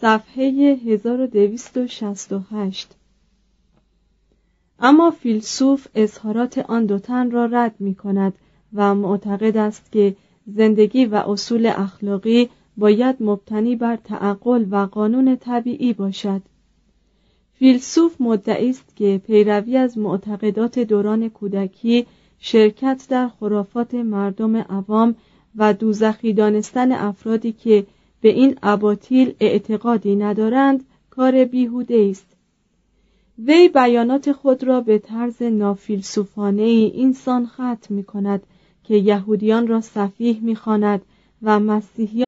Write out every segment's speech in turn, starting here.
صفحه 1268 اما فیلسوف اظهارات آن دو تن را رد می کند و معتقد است که زندگی و اصول اخلاقی باید مبتنی بر تعقل و قانون طبیعی باشد. فیلسوف مدعی است که پیروی از معتقدات دوران کودکی شرکت در خرافات مردم عوام و دوزخی دانستن افرادی که به این اباطیل اعتقادی ندارند کار بیهوده است. وی بیانات خود را به طرز نافیلسوفانه ای اینسان ختم می کند که یهودیان را صفیح می خاند و مسیحیان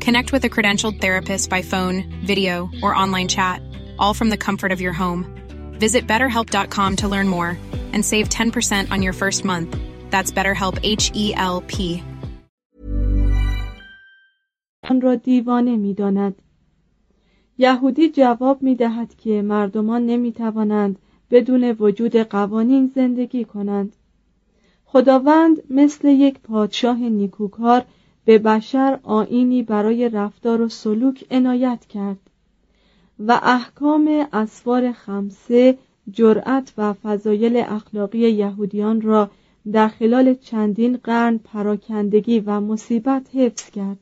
Connect with a credentialed therapist by phone, video, or online chat, all from the comfort of your home. Visit betterhelp.com to learn more and save 10% on your first month. That's BetterHelp H E L P. آن را دیوانه می داند. یهودی جواب می دهد که مردمان نمی توانند بدون وجود قوانین زندگی کنند. خداوند مثل یک پادشاه نیکوکار به بشر آینی برای رفتار و سلوک عنایت کرد و احکام اسوار خمسه جرأت و فضایل اخلاقی یهودیان را در خلال چندین قرن پراکندگی و مصیبت حفظ کرد.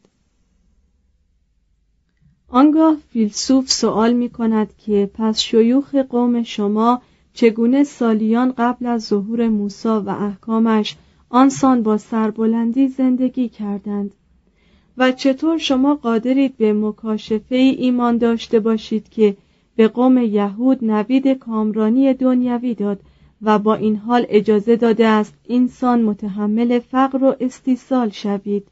آنگاه فیلسوف سوال می کند که پس شیوخ قوم شما چگونه سالیان قبل از ظهور موسی و احکامش آنسان با سربلندی زندگی کردند. و چطور شما قادرید به مکاشفه ای ایمان داشته باشید که به قوم یهود نوید کامرانی دنیوی داد و با این حال اجازه داده است اینسان متحمل فقر و استیصال شوید.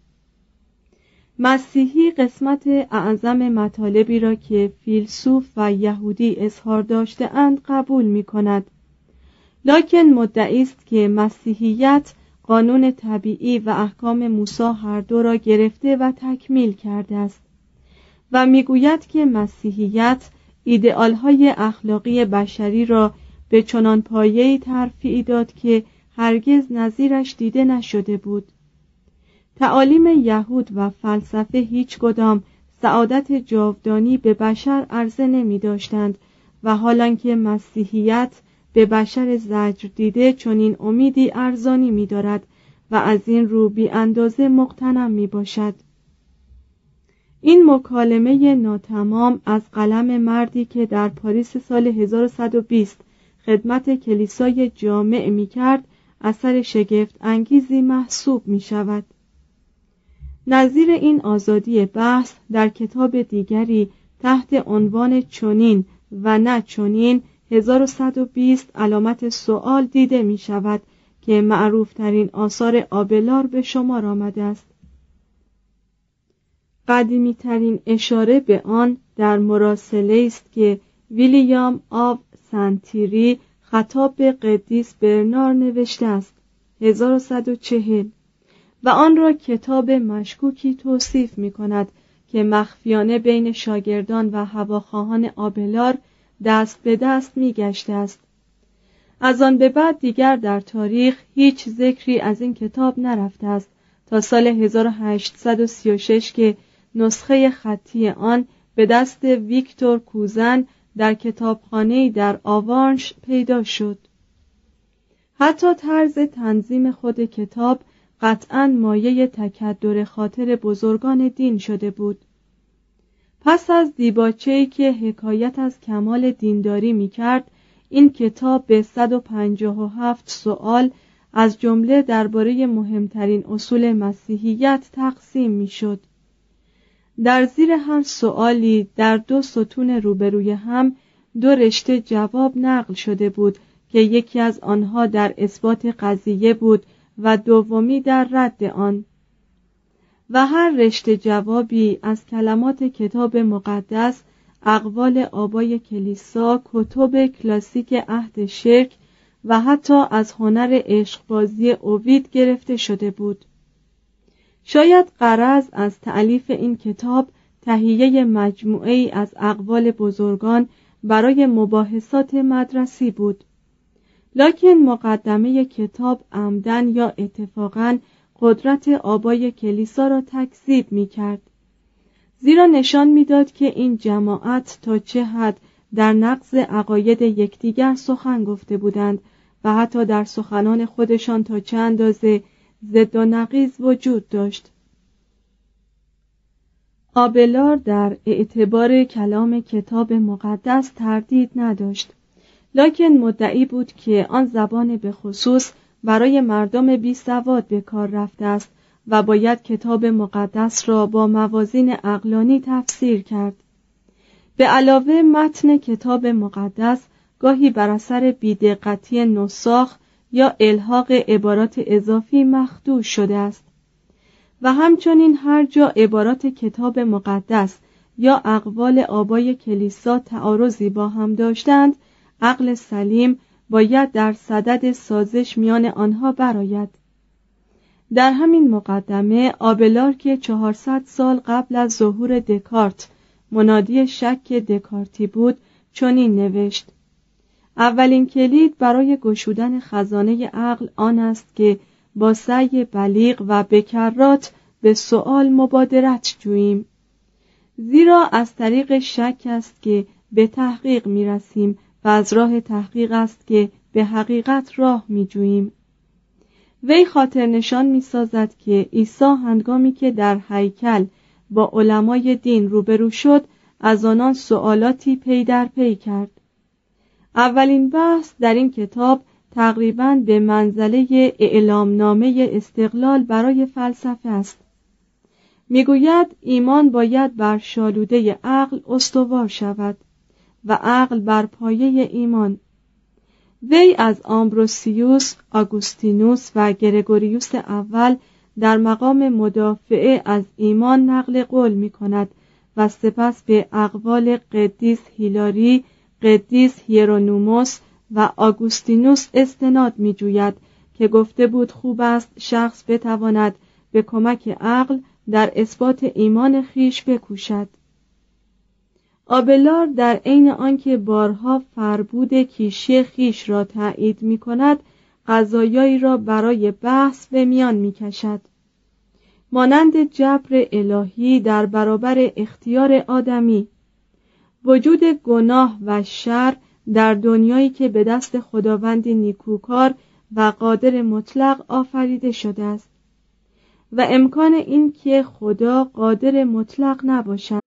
مسیحی قسمت اعظم مطالبی را که فیلسوف و یهودی اظهار داشته اند قبول می کند لکن مدعی است که مسیحیت قانون طبیعی و احکام موسی هر دو را گرفته و تکمیل کرده است و می‌گوید که مسیحیت ایدئالهای اخلاقی بشری را به چنان پایه‌ای ترفیعی داد که هرگز نظیرش دیده نشده بود. تعالیم یهود و فلسفه هیچ کدام سعادت جاودانی به بشر عرضه نمی داشتند و حالانکه مسیحیت به بشر زجر دیده چنین امیدی ارزانی می دارد و از این رو بی اندازه مقتنم می باشد این مکالمه ناتمام از قلم مردی که در پاریس سال 1120 خدمت کلیسای جامع می کرد اثر شگفت انگیزی محسوب می شود نظیر این آزادی بحث در کتاب دیگری تحت عنوان چونین و نه چونین 1120 علامت سوال دیده می شود که معروفترین آثار آبلار به شمار آمده است. قدیمی ترین اشاره به آن در مراسله است که ویلیام آو سنتیری خطاب به قدیس برنار نوشته است 1140 و آن را کتاب مشکوکی توصیف می کند که مخفیانه بین شاگردان و هواخواهان آبلار دست به دست می گشته است از آن به بعد دیگر در تاریخ هیچ ذکری از این کتاب نرفته است تا سال 1836 که نسخه خطی آن به دست ویکتور کوزن در کتابخانه در آوانش پیدا شد. حتی طرز تنظیم خود کتاب قطعا مایه تکدر خاطر بزرگان دین شده بود. پس از دیباچه‌ای که حکایت از کمال دینداری می کرد این کتاب به 157 سوال از جمله درباره مهمترین اصول مسیحیت تقسیم می شد. در زیر هر سوالی در دو ستون روبروی هم دو رشته جواب نقل شده بود که یکی از آنها در اثبات قضیه بود و دومی در رد آن و هر رشته جوابی از کلمات کتاب مقدس اقوال آبای کلیسا کتب کلاسیک عهد شرک و حتی از هنر عشقبازی اوید گرفته شده بود. شاید قرض از تعلیف این کتاب تهیه مجموعه ای از اقوال بزرگان برای مباحثات مدرسی بود. لکن مقدمه کتاب عمدن یا اتفاقا قدرت آبای کلیسا را تکذیب می کرد زیرا نشان می‌داد که این جماعت تا چه حد در نقض عقاید یکدیگر سخن گفته بودند و حتی در سخنان خودشان تا چه اندازه ضد و نقیز وجود داشت. آبلار در اعتبار کلام کتاب مقدس تردید نداشت. لکن مدعی بود که آن زبان به خصوص برای مردم بی سواد به کار رفته است و باید کتاب مقدس را با موازین اقلانی تفسیر کرد. به علاوه متن کتاب مقدس گاهی بر اثر بیدقتی نساخ یا الحاق عبارات اضافی مخدوش شده است. و همچنین هر جا عبارات کتاب مقدس یا اقوال آبای کلیسا تعارضی با هم داشتند عقل سلیم باید در صدد سازش میان آنها براید در همین مقدمه آبلار که 400 سال قبل از ظهور دکارت منادی شک دکارتی بود چنین نوشت. اولین کلید برای گشودن خزانه عقل آن است که با سعی بلیغ و بکرات به سؤال مبادرت جوییم. زیرا از طریق شک است که به تحقیق می رسیم و از راه تحقیق است که به حقیقت راه می جوییم وی خاطر نشان می سازد که عیسی هنگامی که در هیکل با علمای دین روبرو شد از آنان سوالاتی پی در پی کرد. اولین بحث در این کتاب تقریبا به منزله اعلامنامه استقلال برای فلسفه است. می‌گوید ایمان باید بر شالوده عقل استوار شود. و عقل بر پایه ایمان. وی از آمبروسیوس، آگوستینوس و گرگوریوس اول در مقام مدافعه از ایمان نقل قول می کند و سپس به اقوال قدیس هیلاری، قدیس هیرونوموس و آگوستینوس استناد می جوید که گفته بود خوب است شخص بتواند به کمک عقل در اثبات ایمان خیش بکوشد. آبلار در عین آنکه بارها فربود کیشی خیش را تایید می کند قضایایی را برای بحث به میان می کشد. مانند جبر الهی در برابر اختیار آدمی وجود گناه و شر در دنیایی که به دست خداوندی نیکوکار و قادر مطلق آفریده شده است و امکان این که خدا قادر مطلق نباشد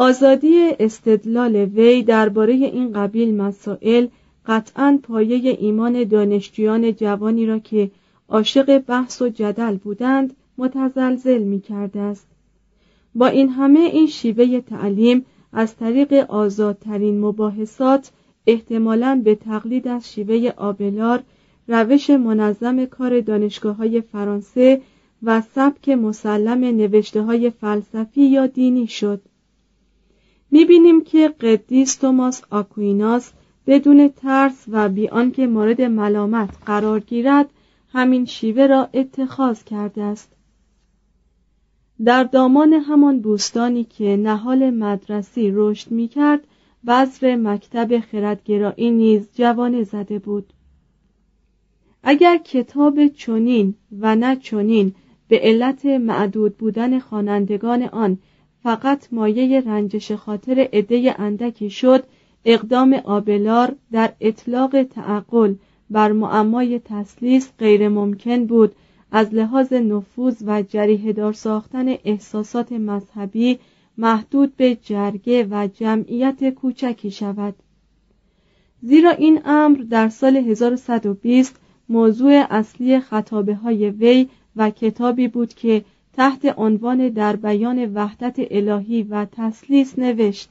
آزادی استدلال وی درباره این قبیل مسائل قطعا پایه ایمان دانشجویان جوانی را که عاشق بحث و جدل بودند متزلزل می کرده است. با این همه این شیوه تعلیم از طریق آزادترین مباحثات احتمالاً به تقلید از شیوه آبلار روش منظم کار دانشگاه های فرانسه و سبک مسلم نوشته های فلسفی یا دینی شد می‌بینیم که قدیس توماس آکویناس بدون ترس و بی آنکه مورد ملامت قرار گیرد همین شیوه را اتخاذ کرده است. در دامان همان بوستانی که نهال مدرسی رشد می کرد بذر مکتب خردگرایی نیز جوانه زده بود. اگر کتاب چونین و نه چونین به علت معدود بودن خوانندگان آن فقط مایه رنجش خاطر عده اندکی شد اقدام آبلار در اطلاق تعقل بر معمای تسلیس غیر ممکن بود. از لحاظ نفوذ و جریه دار ساختن احساسات مذهبی محدود به جرگه و جمعیت کوچکی شود. زیرا این امر در سال 1120 موضوع اصلی خطابه های وی و کتابی بود که تحت عنوان در بیان وحدت الهی و تسلیس نوشت.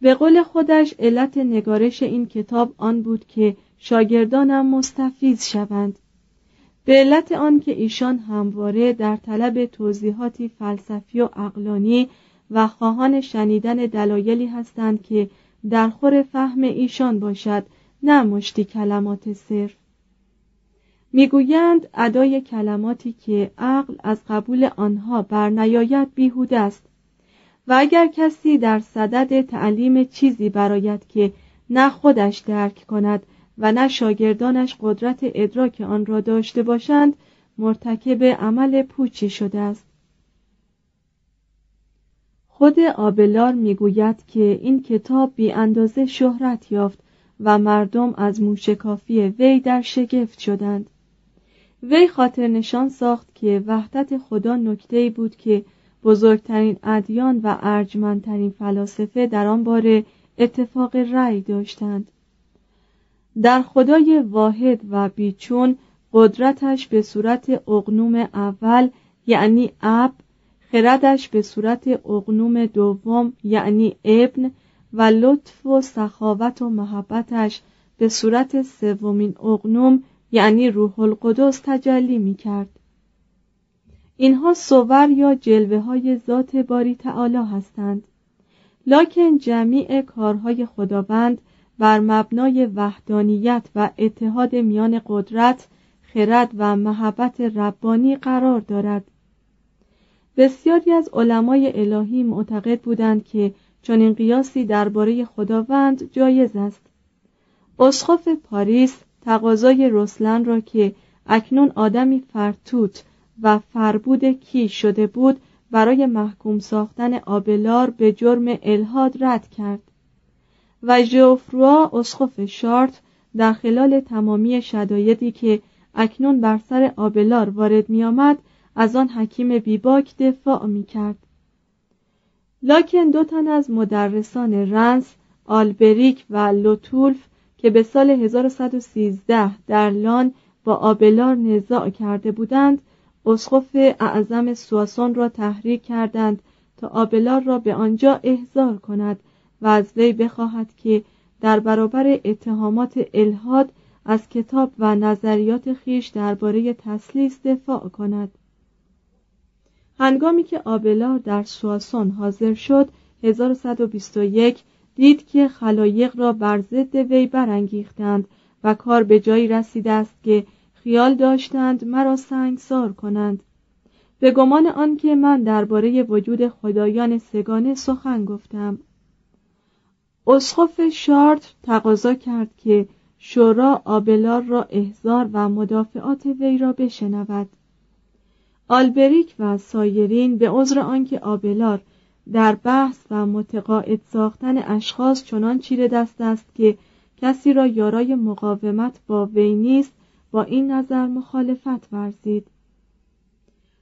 به قول خودش علت نگارش این کتاب آن بود که شاگردانم مستفیز شوند. به علت آنکه ایشان همواره در طلب توضیحاتی فلسفی و اقلانی و خواهان شنیدن دلایلی هستند که در خور فهم ایشان باشد نه مشتی کلمات صرف. می‌گویند ادای کلماتی که عقل از قبول آنها برنیاید بیهوده است. و اگر کسی در صدد تعلیم چیزی براید که نه خودش درک کند و نه شاگردانش قدرت ادراک آن را داشته باشند مرتکب عمل پوچی شده است. خود آبلار می‌گوید که این کتاب بی اندازه شهرت یافت و مردم از موشکافی وی در شگفت شدند. وی خاطر نشان ساخت که وحدت خدا نکته بود که بزرگترین ادیان و ارجمندترین فلاسفه در آن باره اتفاق رأی داشتند. در خدای واحد و بیچون قدرتش به صورت اقنوم اول یعنی اب خردش به صورت اقنوم دوم یعنی ابن و لطف و سخاوت و محبتش به صورت سومین اقنوم یعنی روح القدس تجلی می کرد. اینها صور یا جلوه های ذات باری تعالی هستند. لکن جمیع کارهای خداوند بر مبنای وحدانیت و اتحاد میان قدرت خرد و محبت ربانی قرار دارد. بسیاری از علمای الهی معتقد بودند که چنین قیاسی درباره خداوند جایز است. اسقف پاریس تقاضای رسلن را که اکنون آدمی فرتوت و فربود کی شده بود برای محکوم ساختن آبلار به جرم الهاد رد کرد و ژوفروا اسقف شارت در خلال تمامی شدایدی که اکنون بر سر آبلار وارد می آمد از آن حکیم بیباک دفاع می کرد. لاکن دو تن از مدرسان رنس آلبریک و لوتولف که به سال 1113 در لان با آبلار نزاع کرده بودند اسقف اعظم سواسون را تحریک کردند تا آبلار را به آنجا احضار کند و از وی بخواهد که در برابر اتهامات الهاد از کتاب و نظریات خیش درباره تسلیس دفاع کند. هنگامی که آبلار در سواسون حاضر شد 1121 دید که خلایق را بر ضد وی برانگیختند و کار به جایی رسیده است که خیال داشتند مرا سنگسار کنند. به گمان آنکه من درباره وجود خدایان سگانه سخن گفتم. اسقف شارت تقاضا کرد که شورا آبلار را احضار و مدافعات وی را بشنود. آلبریک و سایرین به عذر آنکه آبلار در بحث و متقاعد ساختن اشخاص چنان چیره دست است که کسی را یارای مقاومت با وی نیست با این نظر مخالفت ورزید.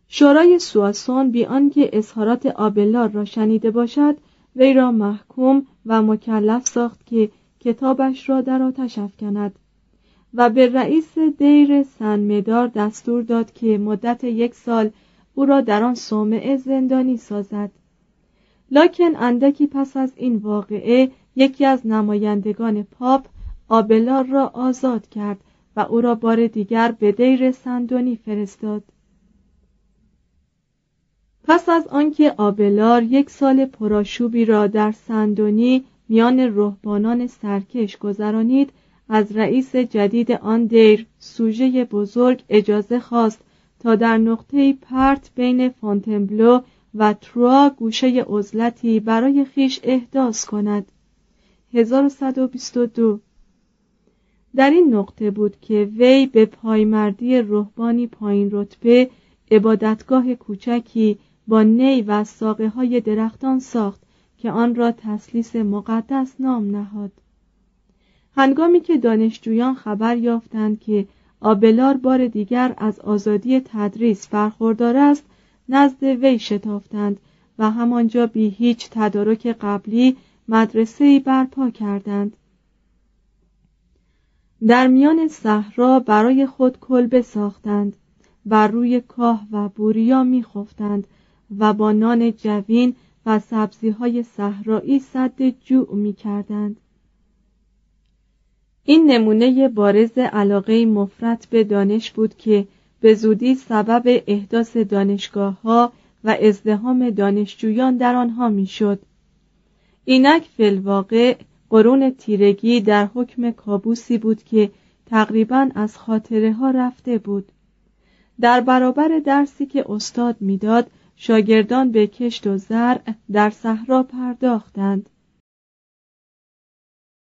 شورای سواسون بی آنکه اظهارات آبلار را شنیده باشد وی را محکوم و مکلف ساخت که کتابش را در آتش افکند و به رئیس دیر سنمدار دستور داد که مدت یک سال او را در آن صومعه زندانی سازد. لاکن اندکی پس از این واقعه یکی از نمایندگان پاپ آبلار را آزاد کرد و او را بار دیگر به دیر سندونی فرستاد. پس از آنکه آبلار یک سال پراشوبی را در سندونی میان رهبانان سرکش گذرانید از رئیس جدید آن دیر سوژه بزرگ اجازه خواست تا در نقطه پرت بین فونتنبلو و تروا گوشه عزلتی برای خیش احداث کند. 1122 در این نقطه بود که وی به پایمردی رهبانی پایین رتبه عبادتگاه کوچکی با نی و ساقه های درختان ساخت که آن را تسلیس مقدس نام نهاد. هنگامی که دانشجویان خبر یافتند که آبلار بار دیگر از آزادی تدریس برخوردار است نزد وی شتافتند و همانجا بی هیچ تدارک قبلی مدرسه برپا کردند در میان صحرا برای خود کلبه ساختند بر روی کاه و بوریا میخفتند و با نان جوین و سبزی های صحرایی صد جوع می کردند. این نمونه بارز علاقه مفرت به دانش بود که به زودی سبب احداث دانشگاه ها و ازدهام دانشجویان در آنها می‌شد. اینک فلواقع قرون تیرگی در حکم کابوسی بود که تقریبا از خاطره ها رفته بود در برابر درسی که استاد می‌داد شاگردان به کشت و زرع در صحرا پرداختند